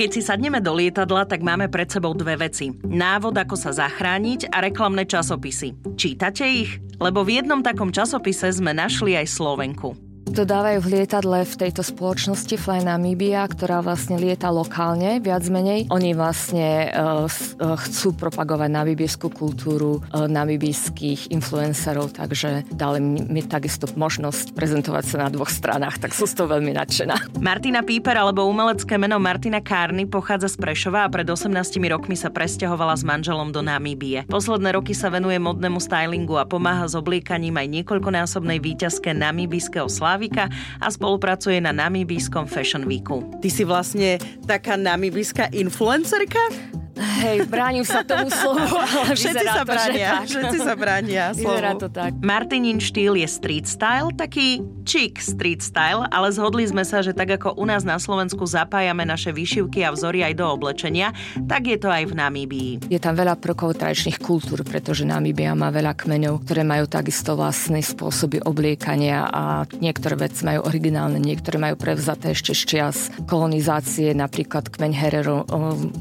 Keď si sadneme do lietadla, tak máme pred sebou dve veci. Návod, ako sa zachrániť a reklamné časopisy. Čítate ich? Lebo v jednom takom časopise sme našli aj Slovenku to dávajú v lietadle v tejto spoločnosti Fly Namibia, ktorá vlastne lieta lokálne, viac menej. Oni vlastne uh, chcú propagovať namibijskú kultúru uh, namibijských influencerov, takže dali mi takisto možnosť prezentovať sa na dvoch stranách, tak som z toho veľmi nadšená. Martina Píper alebo umelecké meno Martina Kárny pochádza z Prešova a pred 18 rokmi sa presťahovala s manželom do Namíbie. Posledné roky sa venuje modnému stylingu a pomáha s obliekaním aj niekoľkonásobnej výťazke namibijského slávy Slavika a spolupracuje na Namibijskom Fashion Weeku. Ty si vlastne taká namibijská influencerka? Hej, bránim sa tomu slovu, ale všetci sa bránia, to, všetci sa bránia slovu. Vyzerá to tak. Martinin štýl je street style, taký chic street style, ale zhodli sme sa, že tak ako u nás na Slovensku zapájame naše vyšivky a vzory aj do oblečenia, tak je to aj v Namíbii. Je tam veľa prvkov tradičných kultúr, pretože Namíbia má veľa kmeňov, ktoré majú takisto vlastné spôsoby obliekania a niektoré veci majú originálne, niektoré majú prevzaté ešte z čias kolonizácie, napríklad kmeň Herero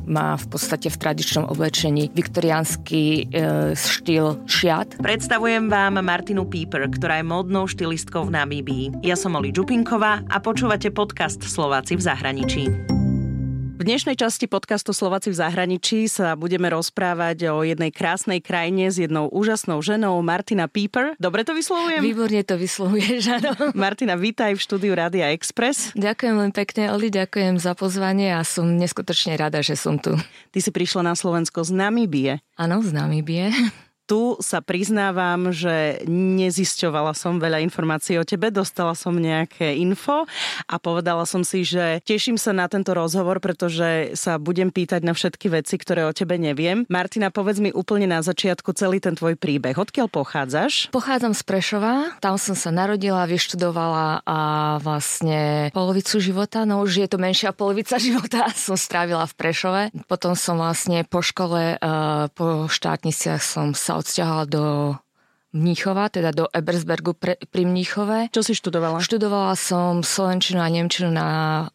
má v podstate v tradičnom oblečení viktoriánsky e, štýl šiat. Predstavujem vám Martinu Pieper, ktorá je módnou štylistkou v Namíbii. Ja som Oli Čupinková a počúvate podcast Slováci v zahraničí. V dnešnej časti podcastu Slováci v zahraničí sa budeme rozprávať o jednej krásnej krajine s jednou úžasnou ženou, Martina Pieper. Dobre to vyslovujem? Výborne to vyslovuješ, áno. Martina, vítaj v štúdiu Rádia Express. Ďakujem len pekne, Oli, ďakujem za pozvanie a som neskutočne rada, že som tu. Ty si prišla na Slovensko z Namíbie. Áno, z Namíbie tu sa priznávam, že nezisťovala som veľa informácií o tebe, dostala som nejaké info a povedala som si, že teším sa na tento rozhovor, pretože sa budem pýtať na všetky veci, ktoré o tebe neviem. Martina, povedz mi úplne na začiatku celý ten tvoj príbeh. Odkiaľ pochádzaš? Pochádzam z Prešova, tam som sa narodila, vyštudovala a vlastne polovicu života, no už je to menšia polovica života, som strávila v Prešove. Potom som vlastne po škole, eh, po štátniciach som sa odsťahala do Mníchova, teda do Ebersbergu pre, pri Mníchove. Čo si študovala? Študovala som slovenčinu a nemčinu na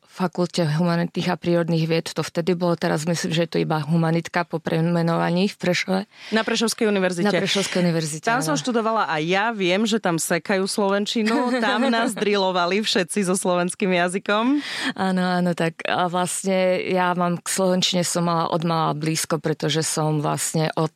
fakulte humanitných a prírodných vied. To vtedy bolo, teraz myslím, že je to iba humanitka po premenovaní v Prešove. Na Prešovskej univerzite. Na Prešovskej univerzite. Tam som študovala a ja viem, že tam sekajú slovenčinu. Tam nás drilovali všetci so slovenským jazykom. Áno, áno, tak a vlastne ja mám k slovenčine som mala od mala blízko, pretože som vlastne od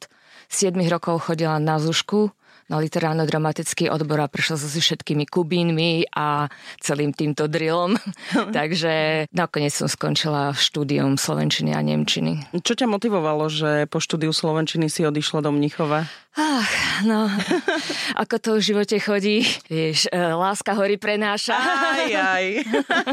7 rokov chodila na Zušku, na literárno-dramatický odbor a prešla som si všetkými kubínmi a celým týmto drillom. Takže nakoniec som skončila štúdium slovenčiny a nemčiny. Čo ťa motivovalo, že po štúdiu slovenčiny si odišla do Mnichova? Ach, no, ako to v živote chodí, vieš, e, láska hory prenáša. Aj, aj.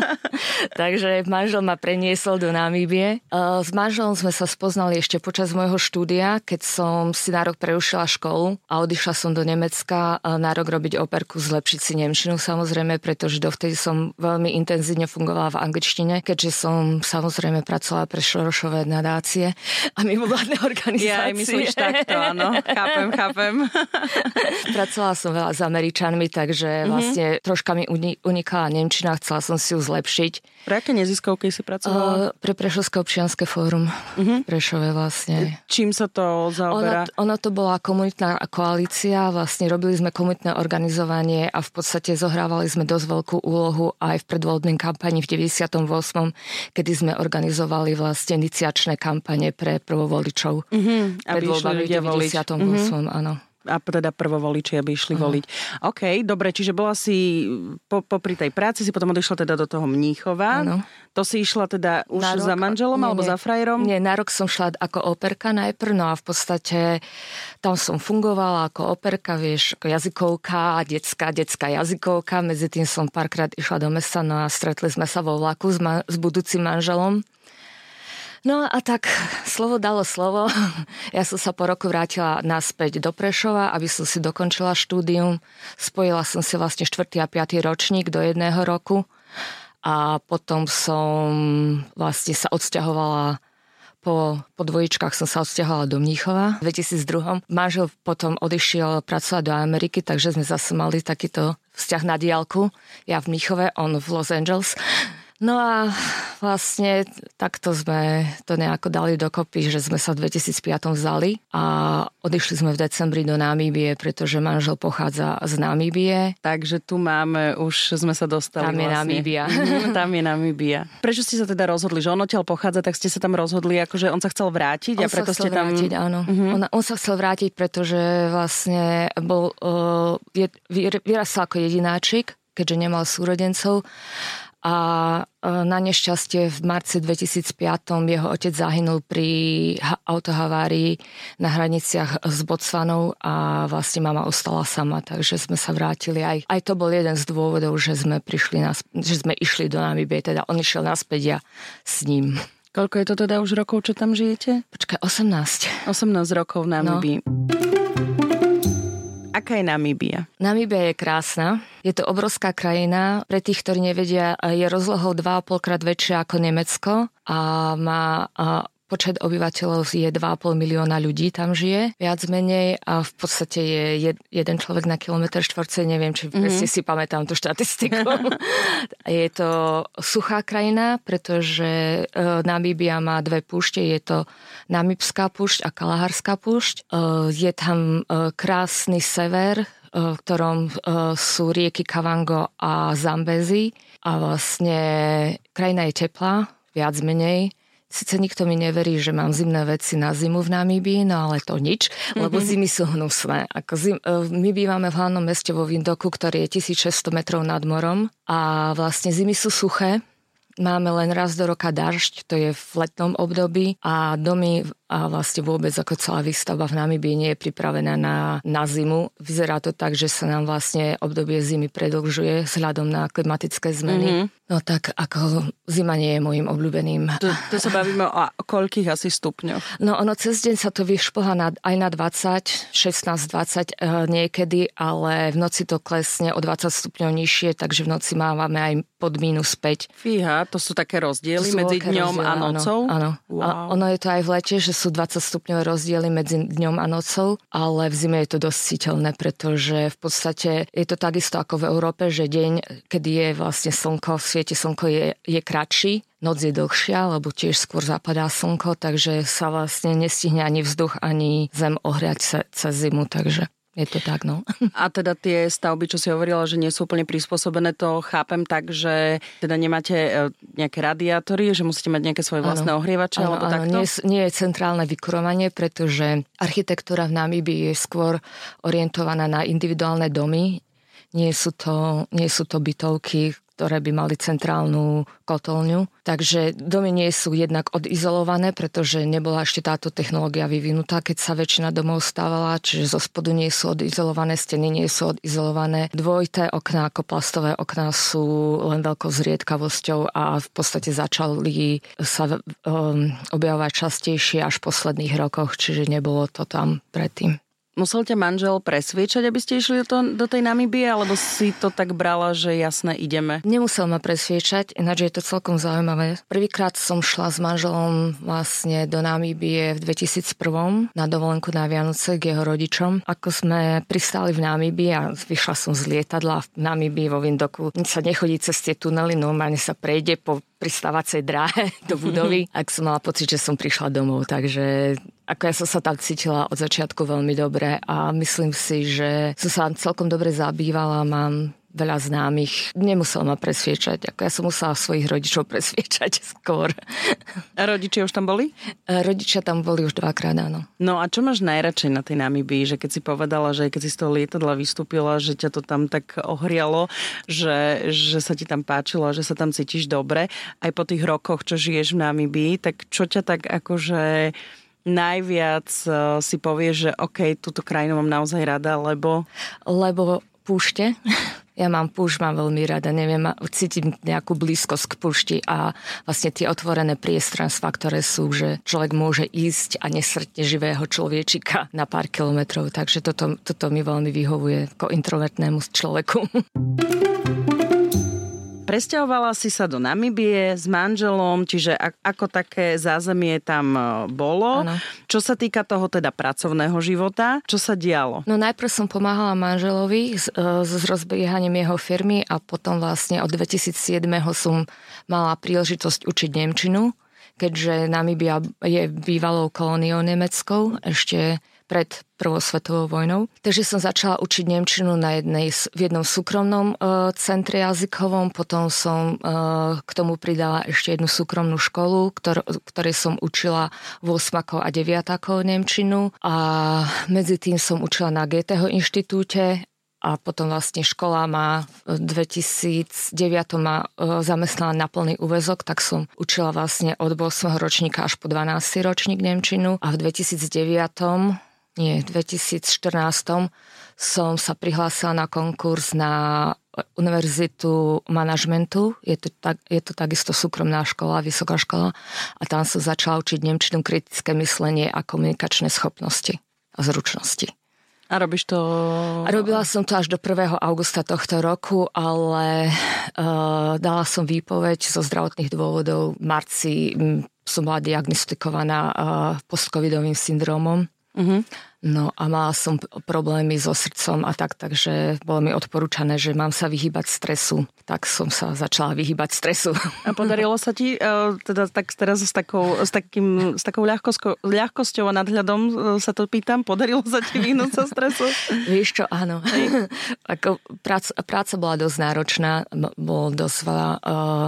Takže manžel ma preniesol do Namíbie. E, s manželom sme sa spoznali ešte počas môjho štúdia, keď som si na rok prerušila školu a odišla som do Nemecka e, na rok robiť operku, zlepšiť si nemčinu samozrejme, pretože dovtedy som veľmi intenzívne fungovala v angličtine, keďže som samozrejme pracovala pre Šorošové nadácie a mimovládne organizácie. Ja myslíš takto, áno. Chápem, chápem. Pracovala som veľa s Američanmi, takže mm-hmm. vlastne troška mi unikala Nemčina, chcela som si ju zlepšiť. Pre aké neziskovky si pracovala? Uh, pre Prešovské občianske fórum. Mm-hmm. Prešové vlastne. Čím sa to zaoberá? Ono, ono to bola komunitná koalícia, vlastne robili sme komunitné organizovanie a v podstate zohrávali sme dosť veľkú úlohu aj v predvoľbnej kampani v 98., kedy sme organizovali vlastne iniciačné kampane pre prvovoličov. Mm-hmm, aby išli ľudia voliť. Mm-hmm som, áno a teda prvovoliči, aby išli uh-huh. voliť. OK, dobre, čiže bola si po, popri tej práci, si potom odišla teda do toho Mníchova. Áno. To si išla teda už rok, za manželom nie, alebo nie, za frajerom? Nie, na rok som šla ako operka najprv, no a v podstate tam som fungovala ako operka, vieš, ako jazykovka, detská, detská jazykovka. Medzi tým som párkrát išla do mesta, no a stretli sme sa vo vlaku s, ma- s budúcim manželom. No a tak slovo dalo slovo. Ja som sa po roku vrátila naspäť do Prešova, aby som si dokončila štúdium. Spojila som si vlastne 4. a 5. ročník do jedného roku a potom som vlastne sa odsťahovala po, po dvojičkách som sa odsťahovala do Mníchova v 2002. Manžel potom odišiel pracovať do Ameriky, takže sme zase mali takýto vzťah na diálku. Ja v Mníchove, on v Los Angeles. No a vlastne takto sme to nejako dali dokopy, že sme sa v 2005 vzali a odišli sme v decembri do Namíbie, pretože manžel pochádza z Namíbie. Takže tu máme, už sme sa dostali Tam je vlastne. Namíbia. tam je Namíbia. Prečo ste sa teda rozhodli, že on odtiaľ pochádza, tak ste sa tam rozhodli, akože on sa chcel vrátiť on a preto sa chcel ste tam... vrátiť, áno. Uh-huh. On, on sa chcel vrátiť, pretože vlastne bol, uh, je, vyrastal ako jedináčik, keďže nemal súrodencov a na nešťastie v marci 2005 jeho otec zahynul pri autohavárii na hraniciach s Botswanou a vlastne mama ostala sama, takže sme sa vrátili. Aj, aj to bol jeden z dôvodov, že sme, prišli na, že sme išli do Namibie, teda on išiel naspäť ja s ním. Koľko je to teda už rokov, čo tam žijete? Počkaj, 18. 18 rokov v Namibii. No. Aká je Namíbia? Namíbia je krásna. Je to obrovská krajina. Pre tých, ktorí nevedia, je rozlohou 2,5 krát väčšia ako Nemecko a má Počet obyvateľov je 2,5 milióna ľudí tam žije, viac menej a v podstate je jed, jeden človek na kilometr štvorce, neviem, či mm-hmm. presne si pamätám tú štatistiku. je to suchá krajina, pretože e, Namíbia má dve púšte, je to Namibská púšť a Kalaharská púšť. E, je tam e, krásny sever, v ktorom sú rieky Kavango a Zambezi a vlastne krajina je teplá, viac menej Sice nikto mi neverí, že mám zimné veci na zimu v Namíbii, no ale to nič, lebo mm-hmm. zimy sú hnusné. Ako zim, e, my bývame v hlavnom meste vo Vindoku, ktorý je 1600 metrov nad morom a vlastne zimy sú suché, Máme len raz do roka dažď, to je v letnom období a domy a vlastne vôbec ako celá výstavba v Namibii nie je pripravená na, na zimu. Vyzerá to tak, že sa nám vlastne obdobie zimy predlžuje vzhľadom na klimatické zmeny. Mm-hmm. No tak ako zima nie je môjim obľúbeným. To, to sa bavíme o koľkých asi stupňoch? No ono cez deň sa to vyšplha na, aj na 20, 16, 20 e, niekedy, ale v noci to klesne o 20 stupňov nižšie, takže v noci máme aj pod minus 5. Fíha, to sú také rozdiely sú medzi dňom rozdiely, a nocou? Áno, áno. Wow. A ono je to aj v lete, že sú 20 stupňové rozdiely medzi dňom a nocou, ale v zime je to dosť citeľné, pretože v podstate je to takisto ako v Európe, že deň, kedy je vlastne slnko, v sviete slnko je, je kratší, noc je dlhšia, lebo tiež skôr zapadá slnko, takže sa vlastne nestihne ani vzduch, ani zem ohriať ce, cez zimu, takže je to tak, no. A teda tie stavby, čo si hovorila, že nie sú úplne prispôsobené, to chápem tak, že teda nemáte e, nejaké radiátory, že musíte mať nejaké svoje vlastné ano. ohrievače, ano, alebo ano, takto? Nie, nie je centrálne vykurovanie, pretože architektúra v Namibii je skôr orientovaná na individuálne domy, nie sú to, nie sú to bytovky, ktoré by mali centrálnu kotolňu. Takže domy nie sú jednak odizolované, pretože nebola ešte táto technológia vyvinutá, keď sa väčšina domov stávala, čiže zo spodu nie sú odizolované, steny nie sú odizolované. Dvojité okná ako plastové okná sú len veľkou zriedkavosťou a v podstate začali sa um, objavovať častejšie až v posledných rokoch, čiže nebolo to tam predtým. Musel ťa manžel presviečať, aby ste išli do, do tej Namibie, alebo si to tak brala, že jasné, ideme? Nemusel ma presviečať, ináč je to celkom zaujímavé. Prvýkrát som šla s manželom vlastne do Namíbie v 2001 na dovolenku na Vianoce k jeho rodičom. Ako sme pristáli v Namíbii a vyšla som z lietadla v Namíbii vo Vindoku. Sa nechodí cez tie tunely, normálne sa prejde po pristávacej dráhe do budovy. Ak som mala pocit, že som prišla domov, takže ako ja som sa tam cítila od začiatku veľmi dobre a myslím si, že som sa celkom dobre zabývala, mám veľa známych. Nemusel ma presviečať, ako ja som musela svojich rodičov presviečať skôr. A rodičia už tam boli? A rodičia tam boli už dvakrát, áno. No a čo máš najradšej na tej Namibii, že keď si povedala, že keď si z toho lietadla vystúpila, že ťa to tam tak ohrialo, že, že sa ti tam páčilo, že sa tam cítiš dobre, aj po tých rokoch, čo žiješ v Namibii, tak čo ťa tak akože najviac uh, si povie, že OK, túto krajinu mám naozaj rada, lebo... Lebo púšte. Ja mám púšť, mám veľmi rada, neviem, cítim nejakú blízkosť k púšti a vlastne tie otvorené priestranstva, ktoré sú, že človek môže ísť a nesrtne živého človečika na pár kilometrov, takže toto, toto mi veľmi vyhovuje ako introvertnému človeku. Presťahovala si sa do Namibie s manželom, čiže ako také zázemie tam e, bolo. Ano. Čo sa týka toho teda pracovného života, čo sa dialo? No najprv som pomáhala manželovi s, e, s rozbiehaním jeho firmy a potom vlastne od 2007 som mala príležitosť učiť Nemčinu, keďže Namibia je bývalou kolóniou nemeckou ešte pred Prvou svetovou vojnou. Takže som začala učiť Nemčinu na jednej, v jednom súkromnom e, centre jazykovom, potom som e, k tomu pridala ešte jednu súkromnú školu, ktor, ktorej som učila 8 a 9 Nemčinu a medzi tým som učila na Goetheho inštitúte a potom vlastne škola ma v 2009 ma e, zamestnala na plný úvezok, tak som učila vlastne od 8. ročníka až po 12. ročník Nemčinu a v 2009 nie, v 2014 som sa prihlásila na konkurs na univerzitu manažmentu. Je to, tak, je to takisto súkromná škola, vysoká škola. A tam som začala učiť nemčinu kritické myslenie a komunikačné schopnosti a zručnosti. A robíš to... A robila som to až do 1. augusta tohto roku, ale uh, dala som výpoveď zo zdravotných dôvodov. V marci som bola diagnostikovaná uh, postcovidovým syndromom Uh-huh. No a mala som problémy so srdcom a tak, takže bolo mi odporúčané, že mám sa vyhybať stresu. Tak som sa začala vyhybať stresu. A podarilo sa ti, e, teda tak teraz s takou, s takým, s takou ľahkosťou, ľahkosťou a nadhľadom e, sa to pýtam, podarilo sa ti vyhnúť sa stresu? Vieš čo, áno. Ako práca, práca bola dosť náročná, bolo dosť veľa uh,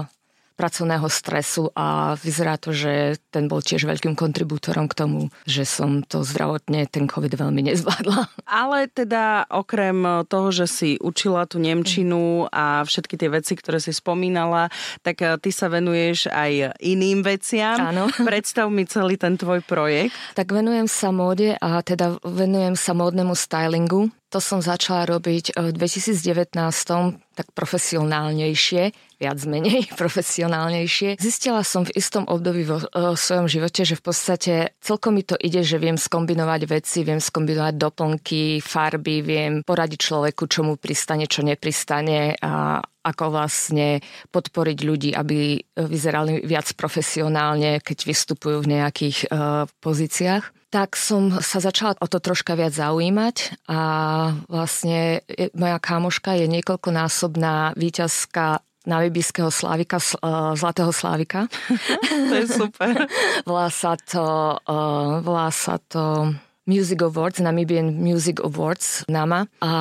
pracovného stresu a vyzerá to, že ten bol tiež veľkým kontribútorom k tomu, že som to zdravotne ten COVID veľmi nezvládla. Ale teda okrem toho, že si učila tú Nemčinu a všetky tie veci, ktoré si spomínala, tak eh, ty sa venuješ aj iným veciam. Áno. Predstav mi celý ten tvoj projekt. Tak venujem sa móde a teda venujem sa módnemu stylingu. To som začala robiť v 2019 tak profesionálnejšie, viac menej profesionálnejšie. Zistila som v istom období vo v svojom živote, že v podstate celkom mi to ide, že viem skombinovať veci, viem skombinovať doplnky, farby, viem poradiť človeku, čo mu pristane, čo nepristane a ako vlastne podporiť ľudí, aby vyzerali viac profesionálne, keď vystupujú v nejakých pozíciách tak som sa začala o to troška viac zaujímať a vlastne moja kámoška je niekoľkonásobná výťazka namibijského slávika, e, Zlatého slávika. to je super. volá sa to, e, volá sa to Music Awards, Namibian Music Awards, NAMA. A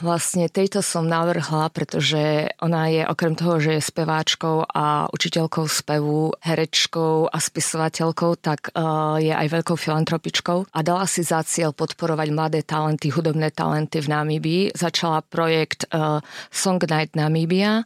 vlastne tejto som navrhla, pretože ona je okrem toho, že je speváčkou a učiteľkou spevu, herečkou a spisovateľkou, tak uh, je aj veľkou filantropičkou a dala si za cieľ podporovať mladé talenty, hudobné talenty v Namibii. Začala projekt uh, Song Night Namibia,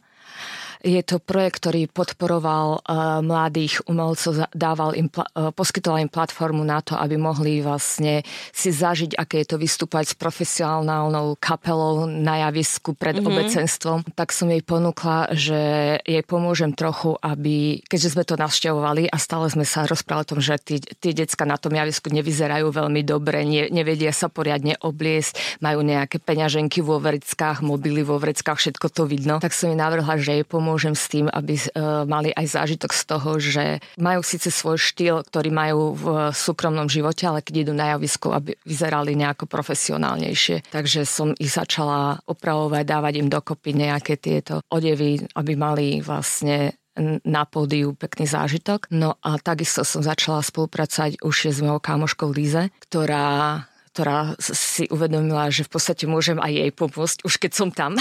je to projekt, ktorý podporoval uh, mladých umelcov, dával im, uh, poskytoval im platformu na to, aby mohli vlastne si zažiť, aké je to vystúpať s profesionálnou kapelou na javisku pred mm-hmm. obecenstvom. Tak som jej ponúkla, že jej pomôžem trochu, aby, keďže sme to navštevovali a stále sme sa rozprávali o tom, že tí, tí decka na tom javisku nevyzerajú veľmi dobre, ne, nevedia sa poriadne obliesť, majú nejaké peňaženky vo vreckách, mobily vo vreckách, všetko to vidno. Tak som jej navrhla, že jej pomôžem pomôžem s tým, aby e, mali aj zážitok z toho, že majú síce svoj štýl, ktorý majú v súkromnom živote, ale keď idú na javisku, aby vyzerali nejako profesionálnejšie. Takže som ich začala opravovať, dávať im dokopy nejaké tieto odevy, aby mali vlastne na pódiu pekný zážitok. No a takisto som začala spolupracovať už s mojou kámoškou Líze, ktorá ktorá si uvedomila, že v podstate môžem aj jej pomôcť, už keď som tam.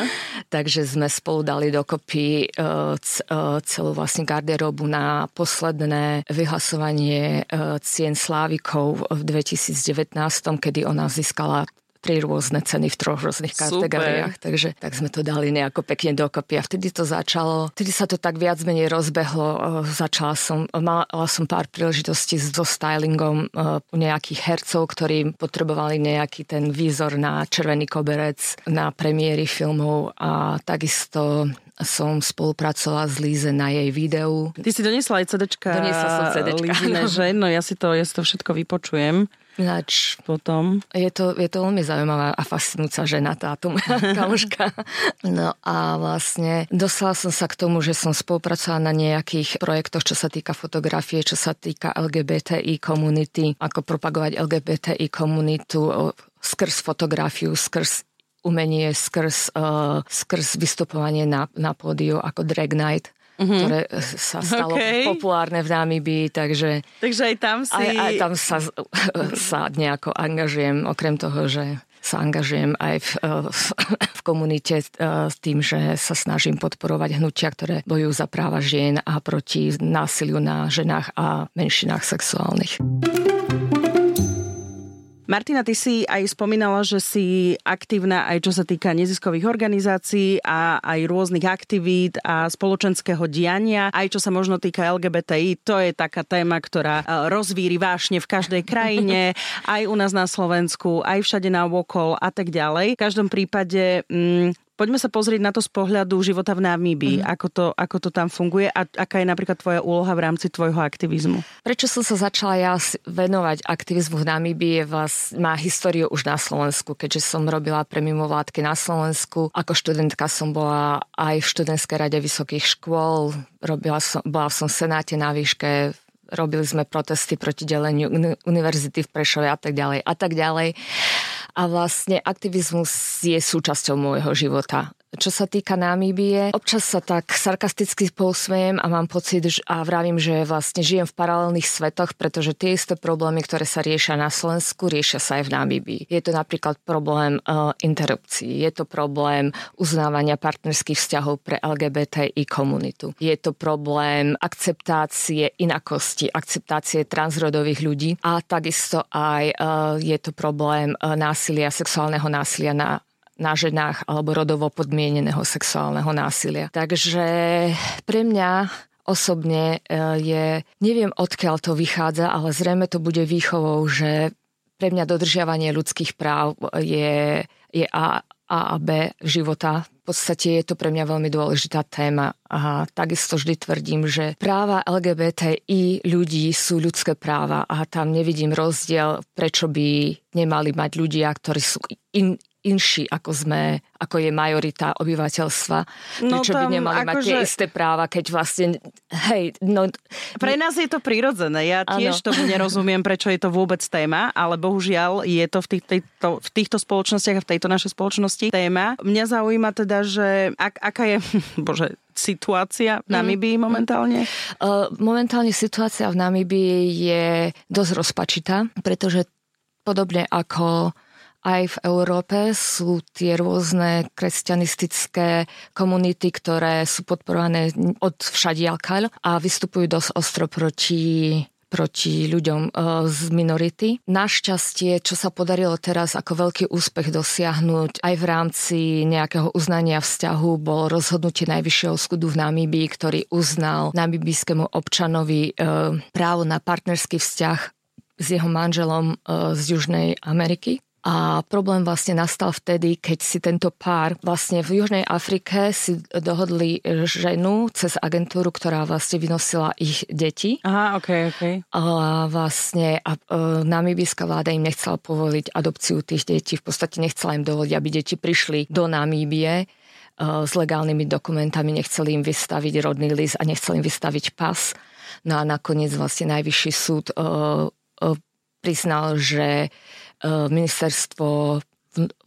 Takže sme spolu dali dokopy e, e, celú vlastne garderobu na posledné vyhlasovanie e, cien Slávikov v 2019, kedy ona získala tri rôzne ceny v troch rôznych kategóriách, takže tak sme to dali nejako pekne dokopy a vtedy to začalo, vtedy sa to tak viac menej rozbehlo, začala som, mala som pár príležitostí so stylingom u nejakých hercov, ktorí potrebovali nejaký ten výzor na červený koberec, na premiéry filmov a takisto som spolupracovala s Líze na jej videu. Ty si donesla aj CDčka Doniesla som CDčka, Lízine, že? No ja si, to, ja si to všetko vypočujem. Ináč potom. Je to, je to veľmi zaujímavá a fascinujúca žena táto moja kamoška. No a vlastne dostala som sa k tomu, že som spolupracovala na nejakých projektoch, čo sa týka fotografie, čo sa týka LGBTI komunity, ako propagovať LGBTI komunitu skrz fotografiu, skrz umenie, skrz, uh, skrz vystupovanie na, na pódiu ako drag night mm-hmm. ktoré sa stalo okay. populárne v Namibii, takže... Takže aj tam si... Aj, aj tam sa, sa nejako angažujem, okrem toho, že sa angažujem aj v, v, v komunite s tým, že sa snažím podporovať hnutia, ktoré bojujú za práva žien a proti násiliu na ženách a menšinách sexuálnych. Martina, ty si aj spomínala, že si aktívna aj čo sa týka neziskových organizácií a aj rôznych aktivít a spoločenského diania, aj čo sa možno týka LGBTI. To je taká téma, ktorá e, rozvíri vášne v každej krajine, aj u nás na Slovensku, aj všade na okol a tak ďalej. V každom prípade mm, Poďme sa pozrieť na to z pohľadu života v Namíbii, mm. ako, to, ako to tam funguje a aká je napríklad tvoja úloha v rámci tvojho aktivizmu. Prečo som sa začala ja venovať aktivizmu v Namíbii, vás, má históriu už na Slovensku, keďže som robila pre mimovládky na Slovensku. Ako študentka som bola aj v študentskej rade vysokých škôl, robila som, bola som v Senáte na výške, robili sme protesty proti deleniu univerzity v Prešove a tak ďalej a tak ďalej a vlastne aktivizmus je súčasťou môjho života. Čo sa týka Namíbie, občas sa tak sarkasticky posmejem a mám pocit a vravím, že vlastne žijem v paralelných svetoch, pretože tie isté problémy, ktoré sa riešia na Slovensku, riešia sa aj v Namíbii. Je to napríklad problém uh, interrupcií, je to problém uznávania partnerských vzťahov pre LGBTI komunitu. Je to problém akceptácie inakosti, akceptácie transrodových ľudí a takisto aj uh, je to problém uh, násilia, sexuálneho násilia na na ženách alebo rodovo podmieneného sexuálneho násilia. Takže pre mňa osobne e, je, neviem odkiaľ to vychádza, ale zrejme to bude výchovou, že pre mňa dodržiavanie ľudských práv je, je A, A a B života. V podstate je to pre mňa veľmi dôležitá téma a takisto vždy tvrdím, že práva LGBTI ľudí sú ľudské práva a tam nevidím rozdiel, prečo by nemali mať ľudia, ktorí sú in, inší, ako sme, ako je majorita obyvateľstva. No Prečo by nemali mať že... tie akože- isté práva, keď vlastne, hej, no... Pre nás je to prirodzené. Ja tiež ano. tomu nerozumiem, prečo je to vôbec téma, ale bohužiaľ je to v, tých, tejto, v týchto spoločnostiach a v tejto našej spoločnosti téma. Mňa zaujíma teda, že ak, aká je, bože, situácia v mhm. Namibii momentálne? Momentálne situácia v Namibii je dosť rozpačitá, pretože podobne ako aj v Európe sú tie rôzne kresťanistické komunity, ktoré sú podporované od všadialkaľ a vystupujú dosť ostro proti proti ľuďom e, z minority. Našťastie, čo sa podarilo teraz ako veľký úspech dosiahnuť aj v rámci nejakého uznania vzťahu, bol rozhodnutie Najvyššieho súdu v Namíbii, ktorý uznal namibijskému občanovi e, právo na partnerský vzťah s jeho manželom e, z Južnej Ameriky. A problém vlastne nastal vtedy, keď si tento pár vlastne v Južnej Afrike si dohodli ženu cez agentúru, ktorá vlastne vynosila ich deti. Aha, ok, ok. A vlastne a, e, namíbijská vláda im nechcela povoliť adopciu tých detí. V podstate nechcela im dovoliť, aby deti prišli do Namíbie e, s legálnymi dokumentami, nechceli im vystaviť rodný list a nechceli im vystaviť pas. No a nakoniec vlastne najvyšší súd e, e, priznal, že ministerstvo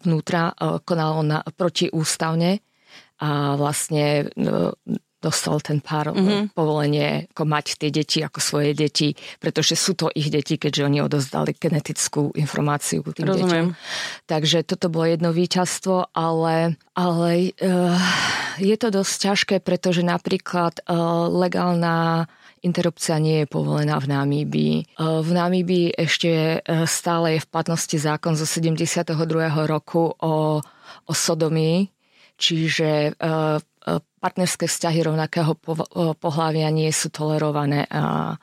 vnútra e, konalo na, protiústavne a vlastne e, dostal ten pár mm-hmm. povolenie ako mať tie deti ako svoje deti, pretože sú to ich deti, keďže oni odozdali genetickú informáciu tým Rozumiem. deťom. Takže toto bolo jedno víťazstvo, ale, ale uh, je to dosť ťažké, pretože napríklad uh, legálna interrupcia nie je povolená v Namíbii. E, v Namíbii ešte e, stále je v platnosti zákon zo 72. roku o, o sodomii, čiže e, partnerské vzťahy rovnakého pohľavia nie sú tolerované.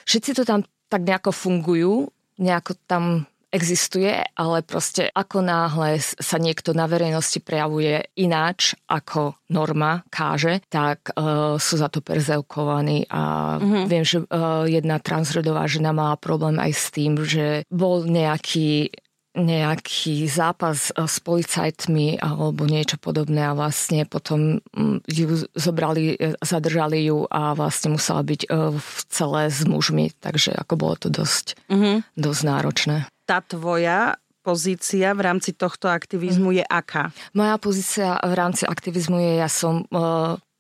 Všetci to tam tak nejako fungujú, nejako tam existuje, ale proste ako náhle sa niekto na verejnosti prejavuje ináč ako norma káže, tak uh, sú za to perzevkovaní a mm-hmm. viem, že uh, jedna transrodová žena mala problém aj s tým, že bol nejaký nejaký zápas e, s policajtmi alebo niečo podobné a vlastne potom ju zobrali, zadržali ju a vlastne musela byť v celé s mužmi, takže ako bolo to dosť, mm-hmm. dosť náročné. Tá tvoja pozícia v rámci tohto aktivizmu mm. je aká? Moja pozícia v rámci aktivizmu je, ja som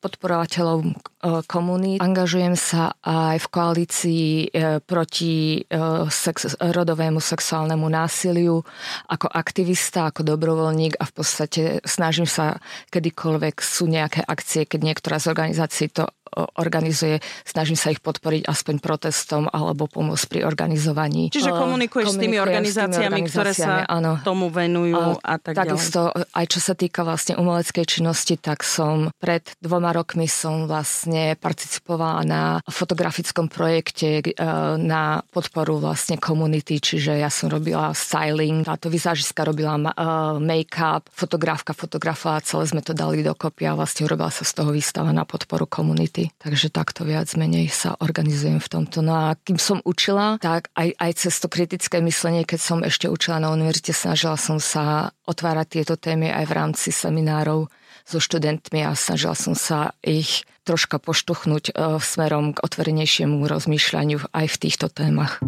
podporovateľov e, komunít. Angažujem sa aj v koalícii e, proti e, sex, rodovému sexuálnemu násiliu ako aktivista, ako dobrovoľník a v podstate snažím sa kedykoľvek sú nejaké akcie, keď niektorá z organizácií to organizuje, snažím sa ich podporiť aspoň protestom alebo pomôcť pri organizovaní. Čiže komunikuješ s tými organizáciami, s tými organizáciami ktoré sa áno. tomu venujú a, a tak Takisto ďalej. aj čo sa týka vlastne umeleckej činnosti, tak som pred dvoma rokmi som vlastne participovala na fotografickom projekte e, na podporu vlastne komunity, čiže ja som robila styling, táto vizážiska robila e, make-up, fotografka fotografovala, celé sme to dali dokopy a vlastne robila sa z toho výstava na podporu komunity. Takže takto viac menej sa organizujem v tomto. No a kým som učila, tak aj, aj cez to kritické myslenie, keď som ešte učila na univerzite, snažila som sa otvárať tieto témy aj v rámci seminárov so študentmi a snažila som sa ich troška poštuchnúť e, smerom k otvorenejšiemu rozmýšľaniu aj v týchto témach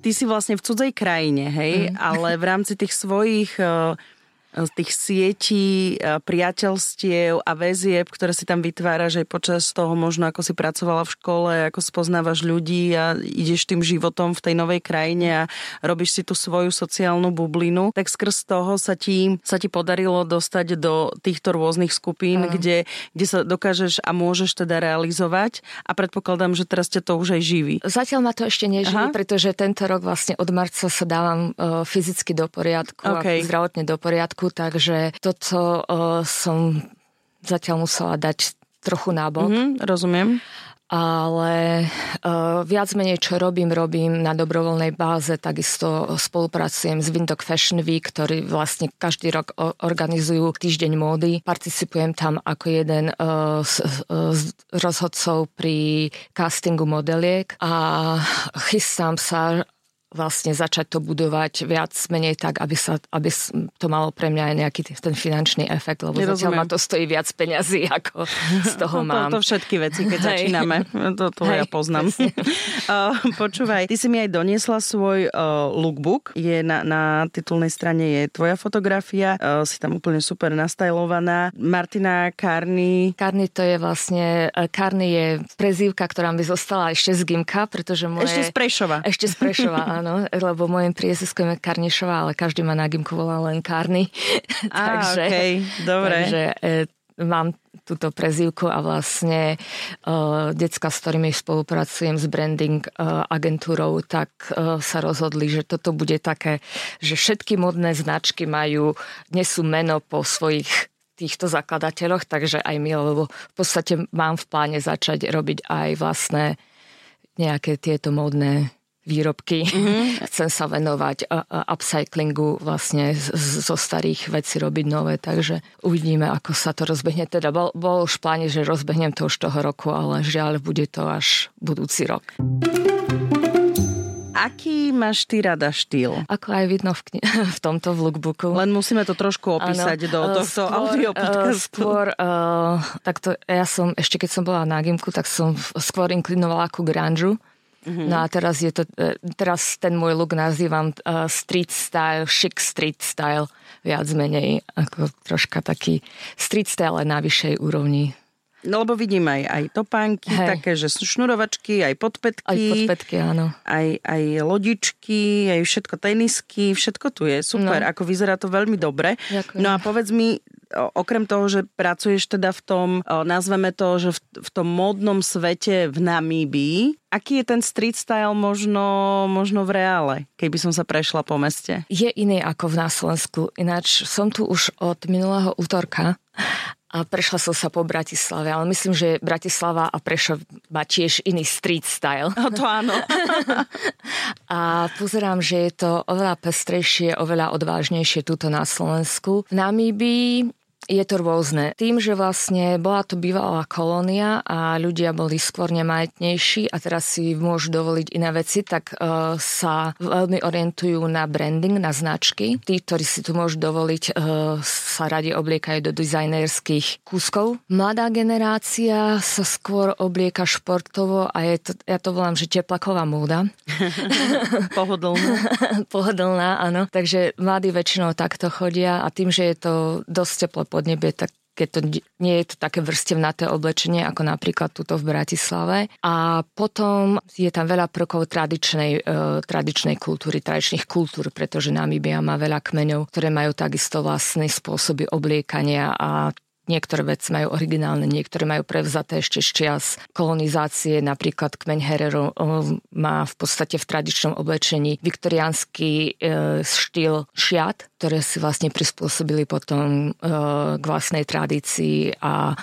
ty si vlastne v cudzej krajine, hej, mm. ale v rámci tých svojich uh, z tých sietí, priateľstiev a väzieb, ktoré si tam vytváraš aj počas toho možno, ako si pracovala v škole, ako spoznávaš ľudí a ideš tým životom v tej novej krajine a robíš si tú svoju sociálnu bublinu, tak skrz toho sa ti, sa ti podarilo dostať do týchto rôznych skupín, kde, kde sa dokážeš a môžeš teda realizovať a predpokladám, že teraz ťa to už aj živí. Zatiaľ ma to ešte neživí, Aha. pretože tento rok vlastne od marca sa dávam uh, fyzicky do poriadku okay. a zdravotne do poriadku poriadku, takže toto som zatiaľ musela dať trochu nábok. Mm-hmm, rozumiem ale uh, viac menej, čo robím, robím na dobrovoľnej báze. Takisto spolupracujem s Windhoek Fashion Week, ktorý vlastne každý rok organizujú týždeň módy. Participujem tam ako jeden uh, z, uh, z rozhodcov pri castingu modeliek a chystám sa vlastne začať to budovať viac menej tak, aby, sa, aby to malo pre mňa aj nejaký ten finančný efekt, lebo Nerozumiem. zatiaľ ma to stojí viac peňazí, ako z toho mám. To, to všetky veci, keď Hej. začíname. To, to Hej, ja poznám. uh, počúvaj, ty si mi aj doniesla svoj uh, lookbook. Je na, na titulnej strane je tvoja fotografia. Uh, si tam úplne super nastajlovaná. Martina Karny. Karny to je vlastne, Karny je prezývka, ktorá mi zostala ešte z Gimka, pretože moje... Ešte z Prešova. Ešte z Prešova, áno, lebo môjim priezviskom je Karnišová, ale každý ma na gimku volá len Karny. Á, takže, okay, dobre. Takže e, mám túto prezývku a vlastne uh, decka, s ktorými spolupracujem s branding uh, agentúrou, tak uh, sa rozhodli, že toto bude také, že všetky modné značky majú, nesú meno po svojich týchto zakladateľoch, takže aj my, lebo v podstate mám v pláne začať robiť aj vlastné nejaké tieto modné výrobky. Mm-hmm. Chcem sa venovať upcyclingu vlastne zo starých vecí robiť nové, takže uvidíme, ako sa to rozbehne. Teda bol, bol už pláne, že rozbehnem to už toho roku, ale žiaľ, bude to až budúci rok. Aký máš ty rada štýl? Ako aj vidno v, kni- v tomto v lookbooku. Len musíme to trošku opísať ano, do tohto skôr, audio podcastu. Skôr, uh, takto, ja som, ešte keď som bola na gimku, tak som skôr inklinovala ku grunge Mm-hmm. No a teraz je to, e, teraz ten môj look nazývam uh, street style, chic street style, viac menej, ako troška taký street style na vyššej úrovni. No lebo vidím aj, aj topánky, Hej. také, že sú šnurovačky, aj podpetky. Aj podpetky, áno. Aj, aj lodičky, aj všetko tenisky, všetko tu je. Super, no. ako vyzerá to veľmi dobre. Ďakujem. No a povedz mi, okrem toho, že pracuješ teda v tom, nazveme to, že v, v tom módnom svete v Namíbii, aký je ten street style možno, možno v reále, keby som sa prešla po meste? Je iný ako v Náslovensku. Ináč som tu už od minulého útorka a prešla som sa po Bratislave, ale myslím, že Bratislava a Prešov má tiež iný street style. No to áno. a pozerám, že je to oveľa pestrejšie, oveľa odvážnejšie tuto na Slovensku. V Namíbii je to rôzne. Tým, že vlastne bola to bývalá kolónia a ľudia boli skôr nemajetnejší a teraz si môžu dovoliť iné veci, tak uh, sa veľmi orientujú na branding, na značky. Tí, ktorí si tu môžu dovoliť, uh, sa radi obliekajú do dizajnerských kúskov. Mladá generácia sa skôr oblieka športovo a je to, ja to volám, že teplaková móda. Pohodlná. Pohodlná, áno. Takže mladí väčšinou takto chodia a tým, že je to dosť teplo podnebie, tak keď to nie je to také vrstevnaté oblečenie ako napríklad tuto v Bratislave. A potom je tam veľa prvkov tradičnej, e, tradičnej kultúry, tradičných kultúr, pretože Namibia má veľa kmeňov, ktoré majú takisto vlastné spôsoby obliekania a Niektoré veci majú originálne, niektoré majú prevzaté ešte z čias kolonizácie. Napríklad kmeň Herero má v podstate v tradičnom oblečení viktoriánsky e, štýl šiat, ktoré si vlastne prispôsobili potom e, k vlastnej tradícii a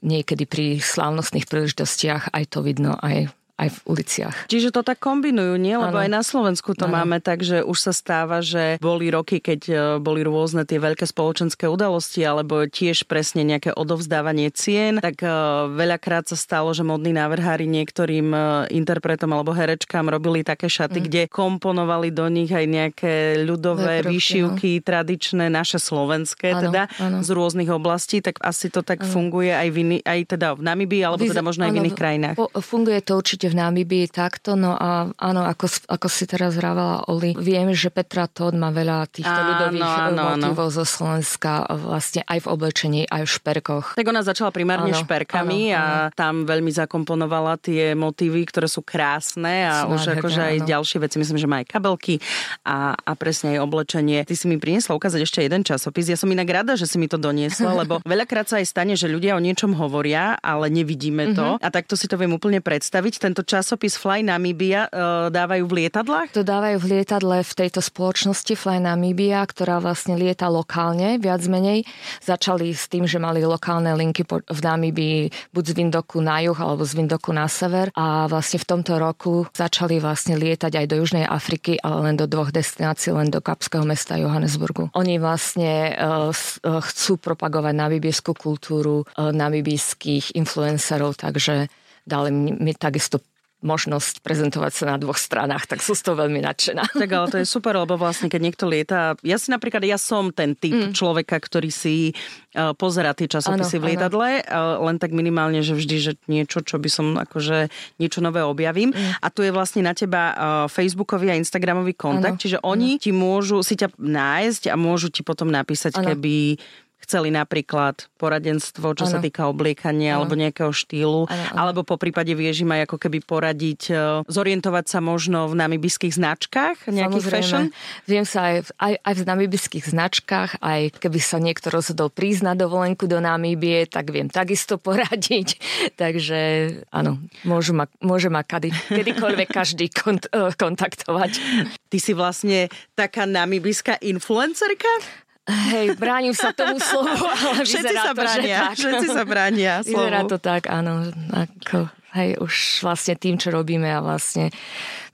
niekedy pri slávnostných príležitostiach aj to vidno aj aj v uliciach. Čiže to tak kombinujú, nie? Lebo ano. aj na Slovensku to ano. máme tak, že už sa stáva, že boli roky, keď e, boli rôzne tie veľké spoločenské udalosti, alebo tiež presne nejaké odovzdávanie cien, tak e, veľakrát sa stalo, že modní návrhári niektorým e, interpretom alebo herečkám robili také šaty, mm. kde komponovali do nich aj nejaké ľudové Veľkrovky, výšivky, no. tradičné, naše slovenské ano, teda, ano. z rôznych oblastí, tak asi to tak ano. funguje aj, v iný, aj teda v Namibii, alebo teda možno aj v iných krajinách. Funguje to určite v Namibii takto, no a áno, ako, ako si teraz hrávala Oli, viem, že Petra Todd má veľa týchto áno, ľudových áno, motivov áno. zo Slovenska vlastne aj v oblečení, aj v šperkoch. Tak ona začala primárne áno, šperkami áno, a áno. tam veľmi zakomponovala tie motívy, ktoré sú krásne a Snáhľa, už akože aj ďalšie veci, myslím, že má aj kabelky a, a presne aj oblečenie. Ty si mi priniesla ukázať ešte jeden časopis. Ja som inak rada, že si mi to doniesla, lebo veľakrát sa aj stane, že ľudia o niečom hovoria, ale nevidíme to. Mm-hmm. A takto si to viem úplne predstaviť. Tento tento časopis Fly Namibia uh, dávajú v lietadlách? To dávajú v lietadle v tejto spoločnosti Fly Namibia, ktorá vlastne lieta lokálne, viac menej. Začali s tým, že mali lokálne linky v Namibii buď z Vindoku na juh alebo z Vindoku na sever a vlastne v tomto roku začali vlastne lietať aj do Južnej Afriky, ale len do dvoch destinácií, len do kapského mesta Johannesburgu. Oni vlastne uh, chcú propagovať namibijskú kultúru namibijských influencerov, takže dali mi, mi takisto možnosť prezentovať sa na dvoch stranách, tak sú z toho veľmi nadšená. Tak ale to je super, lebo vlastne keď niekto lieta, ja si napríklad, ja som ten typ mm. človeka, ktorý si uh, pozera tie časopisy ano, v lietadle, uh, len tak minimálne, že vždy, že niečo, čo by som akože niečo nové objavím. Mm. A tu je vlastne na teba uh, Facebookový a Instagramový kontakt, ano, čiže oni ano. ti môžu si ťa nájsť a môžu ti potom napísať, ano. keby chceli napríklad poradenstvo, čo ano. sa týka obliekania ano. alebo nejakého štýlu, ano, ano. alebo po prípade vieš im aj ako keby poradiť, e, zorientovať sa možno v namibiských značkách, nejaký Samozrejme. fashion? Viem sa aj, aj, aj v namibiských značkách, aj keby sa niekto rozhodol prísť na dovolenku do Namíbie, tak viem takisto poradiť. Takže áno, môžu ma, môže ma kedy, kedykoľvek každý kont, e, kontaktovať. Ty si vlastne taká namibiská influencerka? Hej, bránim sa tomu slovu, ale všetci sa to, bránia, tak. Všetci sa bránia slovu. Vyzerá to tak, áno. Ako, hej, už vlastne tým, čo robíme a vlastne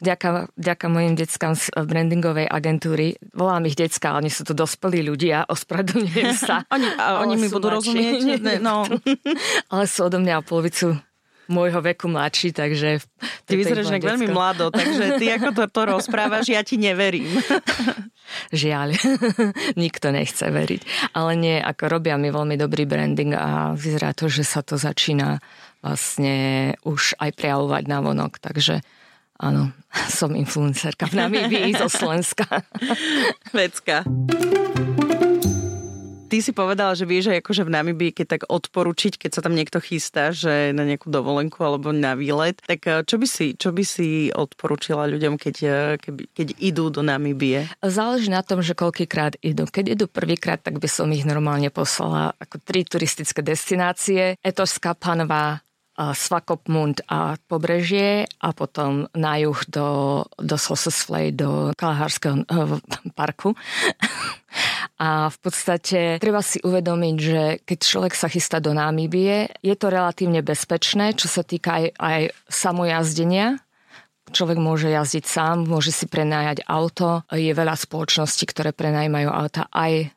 vďaka, vďaka mojim deckám z brandingovej agentúry, volám ich decka, ale oni sú to dospelí ľudia, ospravedlňujem sa. oni, a oni mi budú rozumieť. Ne, no. ale sú odo mňa o polovicu môjho veku mladší, takže... Ty vyzeráš nejak veľmi mlado, takže ty ako to, to rozprávaš, ja ti neverím. Žiaľ, nikto nechce veriť. Ale nie, ako robia mi veľmi dobrý branding a vyzerá to, že sa to začína vlastne už aj prejavovať na vonok, takže áno, som influencerka v Namíbii zo Slovenska. Vecka. Ty si povedala, že vieš aj akože v Namibii, keď tak odporučiť, keď sa tam niekto chystá, že na nejakú dovolenku alebo na výlet, tak eh, čo by si, čo by si odporúčila ľuďom, keď, eh, keby, keď idú do Namibie? Záleží na tom, že koľkýkrát idú. Keď idú prvýkrát, tak by som ich normálne poslala ako tri turistické destinácie. Etošská panová, Svakopmund a pobrežie a potom na juh do, do Sosesflej, do Kalahárskeho uh, parku. A v podstate treba si uvedomiť, že keď človek sa chystá do Namíbie, je to relatívne bezpečné, čo sa týka aj, aj samojazdenia. Človek môže jazdiť sám, môže si prenájať auto. Je veľa spoločností, ktoré prenajímajú auta aj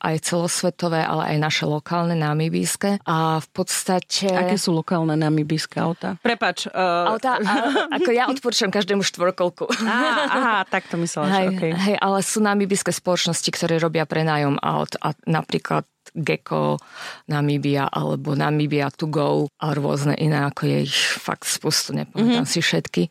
aj celosvetové, ale aj naše lokálne namibijské. A v podstate... Aké sú lokálne namibijské auta? Prepač. Uh... Auta, a, ako ja odporúčam každému štvorkolku. Aha, aha tak to myslela. Hej, okay. hej, ale sú namibijské spoločnosti, ktoré robia prenájom aut a napríklad Gecko, Namibia alebo Namibia to go a rôzne iné, ako je ich fakt spustu, nepamätám mm-hmm. si všetky.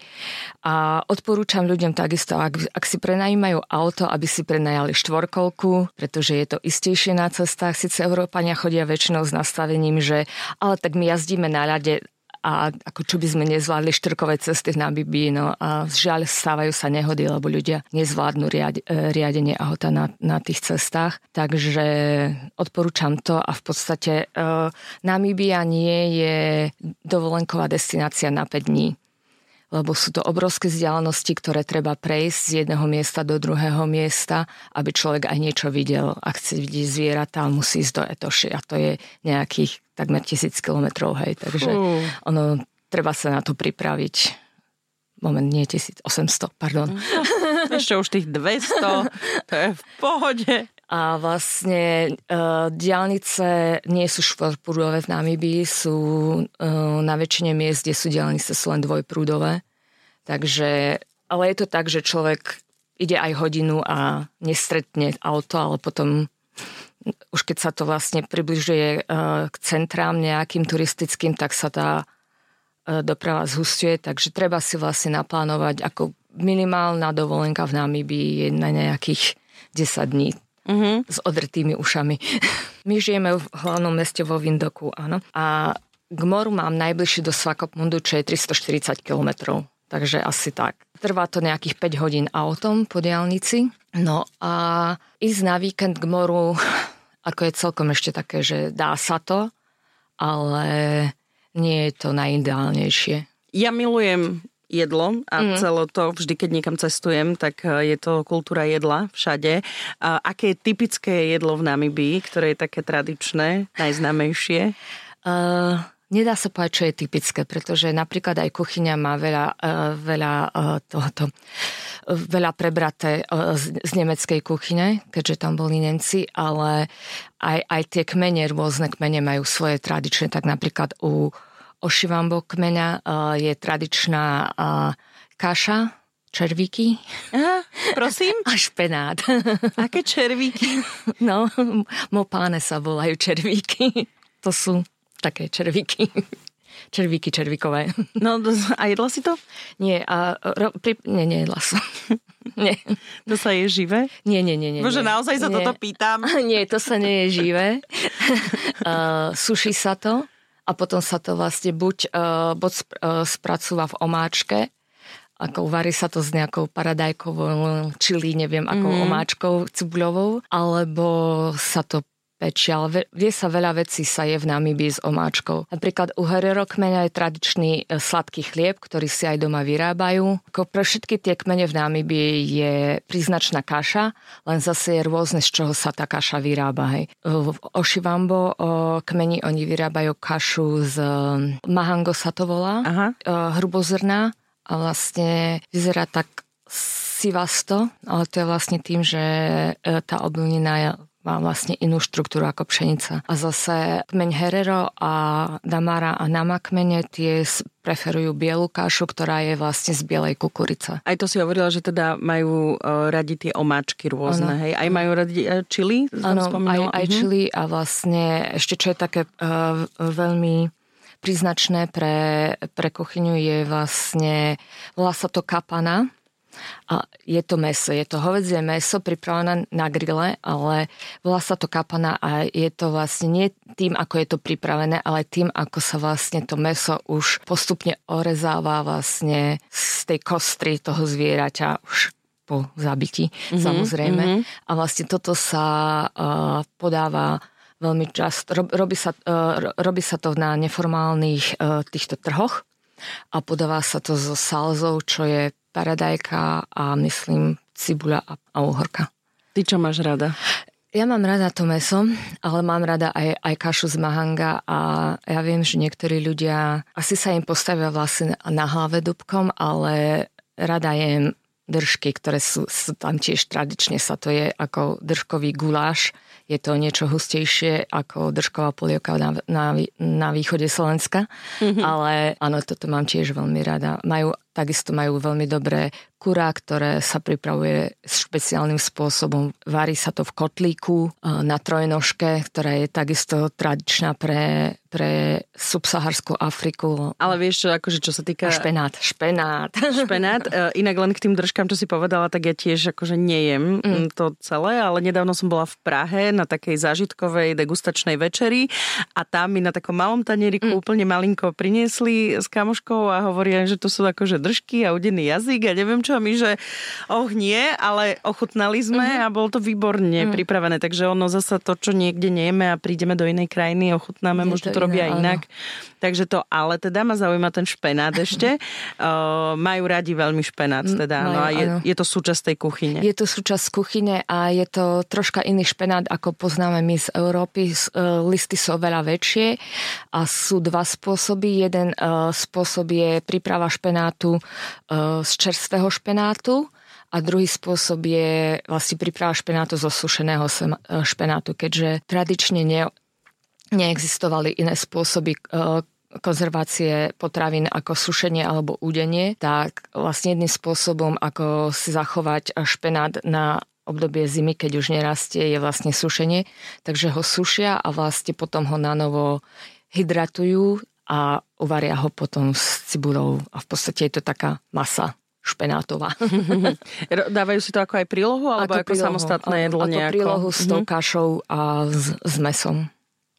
A odporúčam ľuďom takisto, ak, ak si prenajímajú auto, aby si prenajali štvorkolku, pretože je to istejšie na cestách. Sice Európania chodia väčšinou s nastavením, že ale tak my jazdíme na ľade, a ako čo by sme nezvládli štrkové cesty v Namibii, no a žiaľ stávajú sa nehody, lebo ľudia nezvládnu riad, e, riadenie auta na, na tých cestách. Takže odporúčam to a v podstate uh, Namibia nie je dovolenková destinácia na 5 dní lebo sú to obrovské vzdialenosti, ktoré treba prejsť z jedného miesta do druhého miesta, aby človek aj niečo videl. Ak chce vidieť zvieratá, musí ísť do Etoši a to je nejakých takmer tisíc kilometrov, hej. Takže Fú. ono, treba sa na to pripraviť. Moment, nie 1800, pardon. No, ešte už tých 200, to je v pohode. A vlastne uh, diálnice nie sú štvorprúdové v Namibii, sú uh, na väčšine miest, kde sú diálnice, sú len dvojprúdové. Takže, ale je to tak, že človek ide aj hodinu a nestretne auto, ale potom už keď sa to vlastne približuje uh, k centrám nejakým turistickým, tak sa tá uh, doprava zhustuje, takže treba si vlastne naplánovať ako minimálna dovolenka v Namibii je na nejakých 10 dní mm-hmm. s odrtými ušami. My žijeme v hlavnom meste vo Vindoku, áno. A k moru mám najbližšie do Svakopmundu, čo je 340 km. Takže asi tak. Trvá to nejakých 5 hodín autom po diálnici. No a ísť na víkend k moru, ako je celkom ešte také, že dá sa to, ale nie je to najideálnejšie. Ja milujem jedlo a mm. celo to, vždy keď niekam cestujem, tak e, je to kultúra jedla všade. A aké je typické jedlo v Namibii, ktoré je také tradičné, najznámejšie? Uh, nedá sa povedať, čo je typické, pretože napríklad aj kuchyňa má veľa, uh, veľa uh, tohoto veľa prebraté z, z nemeckej kuchyne, keďže tam boli Nemci, ale aj, aj tie kmene, rôzne kmene majú svoje tradičné, tak napríklad u Ošivambo kmeňa je tradičná kaša, červíky. Aha, prosím? A špenát. Aké červíky? No, mopáne sa volajú červíky. To sú také červíky. Červíky červíkové. No a jedla si to? Nie, a, ro, pri, nie, nejedla som. nie. To sa je živé? Nie, nie, nie. nie Bože, naozaj sa nie. toto pýtam. nie, to sa nie je živé. uh, suší sa to a potom sa to vlastne buď, uh, buď uh, spracúva v omáčke, ako uvarí sa to s nejakou paradajkovou čili, neviem, akou mm. omáčkou cibuľovou, alebo sa to pečia, ale vie sa veľa vecí sa je v Namibii s omáčkou. Napríklad u Herero kmeňa je tradičný e, sladký chlieb, ktorý si aj doma vyrábajú. Ako pre všetky tie kmene v Namibii je príznačná kaša, len zase je rôzne, z čoho sa tá kaša vyrába. Hej. V Ošivambo kmeni oni vyrábajú kašu z mahango sa to volá, Aha. hrubozrná a vlastne vyzerá tak sivasto, ale to je vlastne tým, že e, tá obilnina má vlastne inú štruktúru ako pšenica. A zase kmeň Herero a Damara a Nama kmene tie preferujú bielu kašu, ktorá je vlastne z bielej kukurice. Aj to si hovorila, že teda majú uh, radi tie omáčky rôzne, ano. hej? Aj majú radi uh, čili? Áno, aj, aj uh-huh. čili a vlastne ešte čo je také uh, veľmi príznačné pre, pre kuchyňu je vlastne, volá sa to kapana, a je to meso, je to hovedzie meso pripravené na grille, ale volá sa to kapana a je to vlastne nie tým, ako je to pripravené, ale tým, ako sa vlastne to meso už postupne orezáva vlastne z tej kostry toho zvieraťa už po zabití, mm-hmm, samozrejme. Mm-hmm. A vlastne toto sa uh, podáva veľmi často. Rob, robí, sa, uh, robí sa to na neformálnych uh, týchto trhoch a podáva sa to so salzou, čo je paradajka a myslím cibuľa a, a uhorka. Ty čo máš rada? Ja mám rada to meso, ale mám rada aj, aj kašu z mahanga a ja viem, že niektorí ľudia asi sa im postavia vlastne na hlave dubkom, ale rada jem držky, ktoré sú, sú tam tiež tradične sa to je ako držkový guláš. Je to niečo hustejšie ako držková polievka na, na, na východe Slovenska. Mm-hmm. Ale áno, toto mám tiež veľmi rada. Majú, takisto majú veľmi dobré kurá, ktoré sa pripravuje špeciálnym spôsobom. Varí sa to v kotlíku e, na trojnožke, ktorá je takisto tradičná pre, pre subsaharskú Afriku. Ale vieš, akože čo sa týka... A špenát, špenát. Špenát. E, inak len k tým držkám, čo si povedala, tak ja tiež akože nejem mm. to celé, ale nedávno som bola v Prahe na takej zážitkovej degustačnej večeri a tam mi na takom malom tanieriku mm. úplne malinko priniesli s kamoškou a hovoria, že to sú akože držky a udený jazyk a neviem čo čo, my, že oh nie, ale ochutnali sme mm-hmm. a bolo to výborne mm-hmm. pripravené, takže ono zasa to, čo niekde nejeme a prídeme do inej krajiny, ochutnáme, je možno to, to robia iné, inak. Áno. Takže to, ale teda ma zaujíma ten špenát ešte. uh, majú radi veľmi špenát, mm, teda, majú, no a je, je to súčasť tej kuchyne. Je to súčasť kuchyne a je to troška iný špenát, ako poznáme my z Európy. Uh, listy sú oveľa väčšie a sú dva spôsoby. Jeden uh, spôsob je príprava špenátu uh, z čerstvého špenátu a druhý spôsob je vlastne príprava špenátu zo sušeného e, špenátu, keďže tradične ne, neexistovali iné spôsoby e, konzervácie potravín ako sušenie alebo údenie, tak vlastne jedným spôsobom, ako si zachovať špenát na obdobie zimy, keď už nerastie, je vlastne sušenie. Takže ho sušia a vlastne potom ho na novo hydratujú a uvaria ho potom s cibulou a v podstate je to taká masa špenátová. Dávajú si to ako aj prílohu, alebo ako, ako prílohu, samostatné jedlo ako nejako? prílohu s tou mhm. kašou a s, s mesom.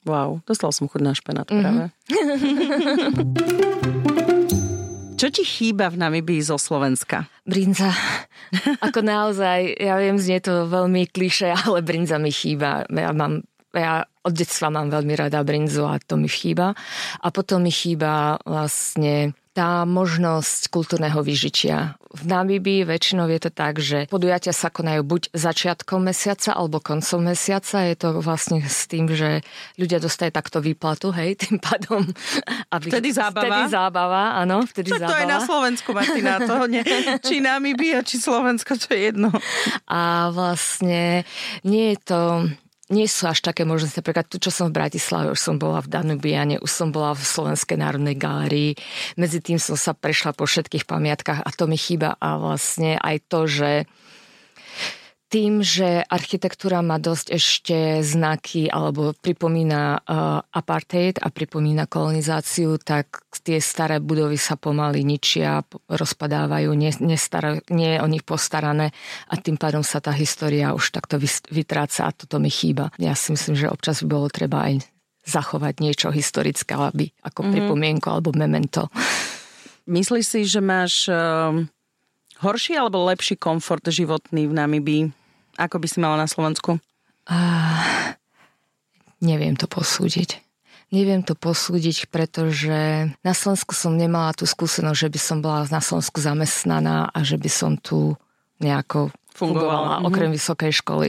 Wow, dostal som chuť na špenát mm-hmm. práve. Čo ti chýba v Namibii zo Slovenska? Brinza. Ako naozaj, ja viem, znie to veľmi kliše, ale brinza mi chýba. Ja mám ja od detstva mám veľmi rada brinzu a to mi chýba. A potom mi chýba vlastne tá možnosť kultúrneho vyžitia. V Namibii väčšinou je to tak, že podujatia sa konajú buď začiatkom mesiaca alebo koncom mesiaca. Je to vlastne s tým, že ľudia dostajú takto výplatu, hej, tým pádom. Aby, vtedy zábava. Vtedy zábava, áno, vtedy to zábava. Je na Slovensku, Martina, to nie, či Namibia, či Slovensko, to je jedno. A vlastne nie je to nie sú až také možnosti. Napríklad tu, čo som v Bratislave, už som bola v Danubiane, už som bola v Slovenskej národnej galérii. Medzi tým som sa prešla po všetkých pamiatkách a to mi chýba. A vlastne aj to, že tým, že architektúra má dosť ešte znaky alebo pripomína uh, apartheid a pripomína kolonizáciu, tak tie staré budovy sa pomaly ničia, rozpadávajú, nie, nestar, nie je o nich postarané a tým pádom sa tá história už takto vytráca a toto mi chýba. Ja si myslím, že občas by bolo treba aj zachovať niečo historické, aby ako mm-hmm. pripomienko alebo memento. Myslíš si, že máš uh, horší alebo lepší komfort životný v Namibii? Ako by si mala na Slovensku? Uh, neviem to posúdiť. Neviem to posúdiť, pretože na Slovensku som nemala tú skúsenosť, že by som bola na Slovensku zamestnaná a že by som tu nejako fungovala, fungovala mm-hmm. okrem vysokej školy.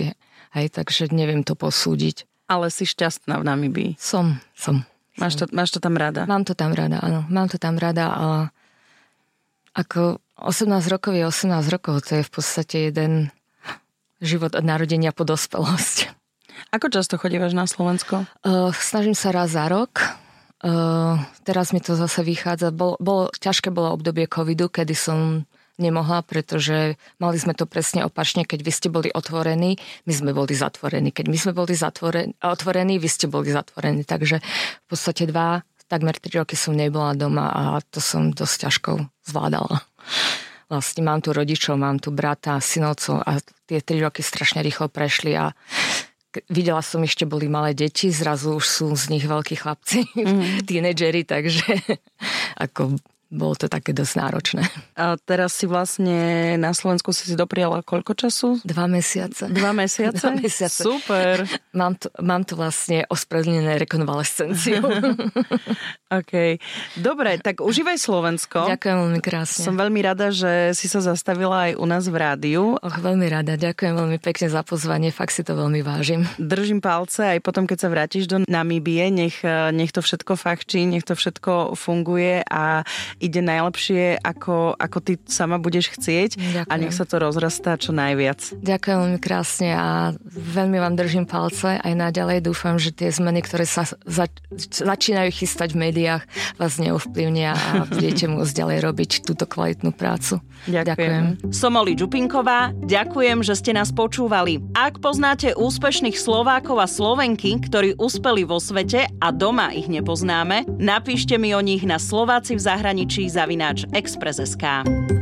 Hej, takže neviem to posúdiť. Ale si šťastná v Namibii? Som, som. Máš to, máš to tam rada? Mám to tam rada, áno. Mám to tam rada a ako 18 rokov je 18 rokov, to je v podstate jeden život od narodenia po dospelosť. Ako často chodívaš na Slovensko? Uh, snažím sa raz za rok. Uh, teraz mi to zase vychádza. Bol, bolo, ťažké bolo obdobie covidu, kedy som nemohla, pretože mali sme to presne opačne, keď vy ste boli otvorení, my sme boli zatvorení. Keď my sme boli zatvorení, otvorení, vy ste boli zatvorení. Takže v podstate dva, takmer tri roky som nebola doma a to som dosť ťažko zvládala. Vlastne mám tu rodičov, mám tu brata, synovcov a tie tri roky strašne rýchlo prešli a videla som ešte boli malé deti, zrazu už sú z nich veľkí chlapci, mm. tínedžeri, takže ako bolo to také dosť náročné. A teraz si vlastne na Slovensku si si dopriala koľko času? Dva mesiace. Dva mesiace? Dva mesiace. Super. Mám tu, mám tu vlastne ospravedlnené rekonvalescenciu. OK. Dobre, tak užívaj Slovensko. Ďakujem veľmi krásne. Som veľmi rada, že si sa zastavila aj u nás v rádiu. Och, veľmi rada. Ďakujem veľmi pekne za pozvanie. Fakt si to veľmi vážim. Držím palce aj potom, keď sa vrátiš do Namíbie. Nech, nech to všetko fachčí, nech to všetko funguje a ide najlepšie, ako, ako ty sama budeš chcieť Ďakujem. a nech sa to rozrastá čo najviac. Ďakujem veľmi krásne a veľmi vám držím palce aj naďalej. Dúfam, že tie zmeny, ktoré sa zač- začínajú chystať v médiách, vás neovplyvnia a budete môcť ďalej robiť túto kvalitnú prácu. Ďakujem. ďakujem. Som Oli Čupinková, ďakujem, že ste nás počúvali. Ak poznáte úspešných Slovákov a Slovenky, ktorí uspeli vo svete a doma ich nepoznáme, napíšte mi o nich na Slováci v zahraničí zavináč Express.sk.